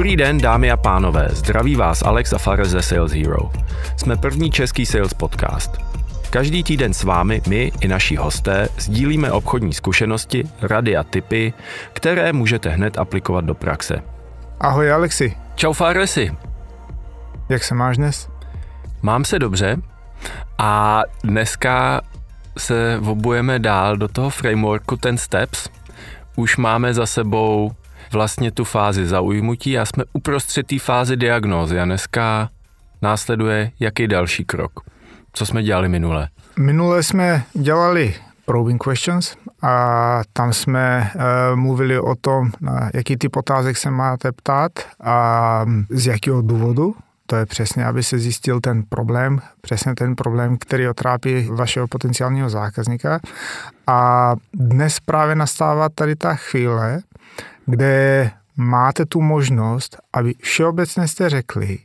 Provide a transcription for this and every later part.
Dobrý den, dámy a pánové, zdraví vás Alex a Fares ze Sales Hero. Jsme první český sales podcast. Každý týden s vámi my i naši hosté sdílíme obchodní zkušenosti, rady a tipy, které můžete hned aplikovat do praxe. Ahoj Alexi. Čau Faresi. Jak se máš dnes? Mám se dobře a dneska se obujeme dál do toho frameworku ten steps. Už máme za sebou vlastně tu fázi zaujmutí a jsme uprostřed té fázy diagnózy a dneska následuje jaký další krok. Co jsme dělali minule? Minule jsme dělali probing questions a tam jsme uh, mluvili o tom, na jaký typ otázek se máte ptát a z jakého důvodu. To je přesně, aby se zjistil ten problém, přesně ten problém, který otrápí vašeho potenciálního zákazníka. A dnes právě nastává tady ta chvíle, kde máte tu možnost, aby všeobecně jste řekli,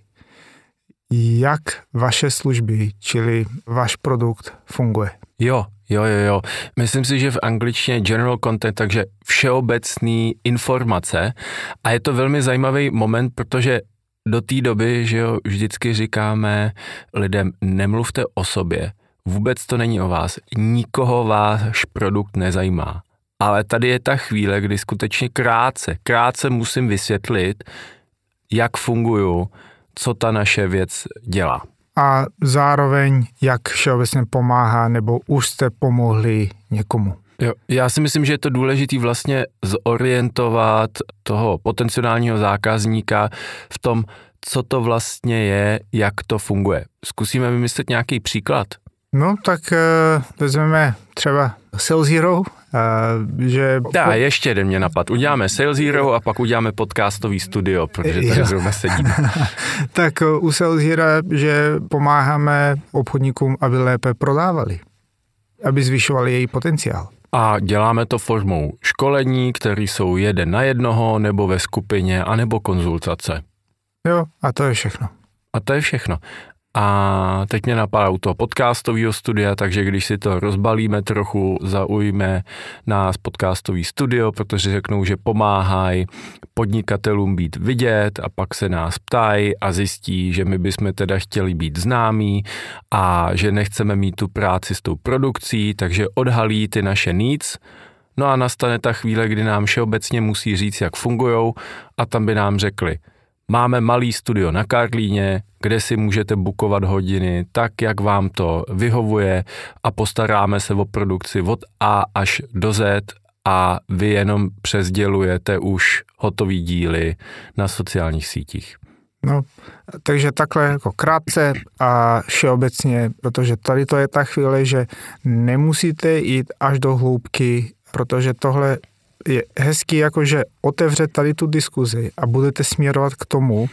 jak vaše služby, čili váš produkt funguje. Jo, jo, jo, jo. Myslím si, že v angličtině general content, takže všeobecný informace a je to velmi zajímavý moment, protože do té doby, že jo, vždycky říkáme lidem, nemluvte o sobě, vůbec to není o vás, nikoho váš produkt nezajímá. Ale tady je ta chvíle, kdy skutečně krátce, krátce musím vysvětlit, jak funguju, co ta naše věc dělá. A zároveň, jak všeobecně pomáhá, nebo už jste pomohli někomu. Jo, já si myslím, že je to důležité vlastně zorientovat toho potenciálního zákazníka v tom, co to vlastně je, jak to funguje. Zkusíme vymyslet nějaký příklad. No, tak uh, vezmeme třeba Sales Hero, uh, že... Dá, ještě jeden mě napad. Uděláme Sales Hero a pak uděláme podcastový studio, protože tady zrovna sedíme. tak uh, u Sales Hero, že pomáháme obchodníkům, aby lépe prodávali, aby zvyšovali její potenciál. A děláme to formou školení, které jsou jeden na jednoho, nebo ve skupině, anebo konzultace. Jo, a to je všechno. A to je všechno. A teď mě napadá u toho podcastového studia, takže když si to rozbalíme trochu, zaujme nás podcastový studio, protože řeknou, že pomáhají podnikatelům být vidět a pak se nás ptají a zjistí, že my bychom teda chtěli být známí a že nechceme mít tu práci s tou produkcí, takže odhalí ty naše needs, No a nastane ta chvíle, kdy nám všeobecně musí říct, jak fungujou a tam by nám řekli – Máme malý studio na Karlíně, kde si můžete bukovat hodiny tak, jak vám to vyhovuje a postaráme se o produkci od A až do Z a vy jenom přezdělujete už hotový díly na sociálních sítích. No, takže takhle jako krátce a všeobecně, protože tady to je ta chvíle, že nemusíte jít až do hloubky, protože tohle je hezký jakože otevřet tady tu diskuzi a budete směrovat k tomu,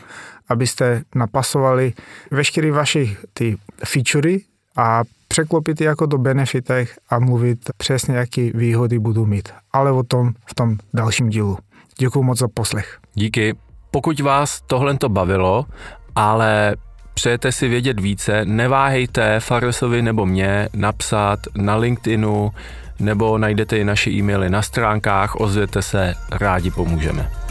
abyste napasovali veškeré vaše ty featurey a překlopit je jako do benefitech a mluvit přesně, jaký výhody budu mít. Ale o tom v tom dalším dílu. Děkuji moc za poslech. Díky. Pokud vás tohle to bavilo, ale přejete si vědět více, neváhejte Faresovi nebo mě napsat na LinkedInu nebo najdete i naše e-maily na stránkách, ozvěte se, rádi pomůžeme.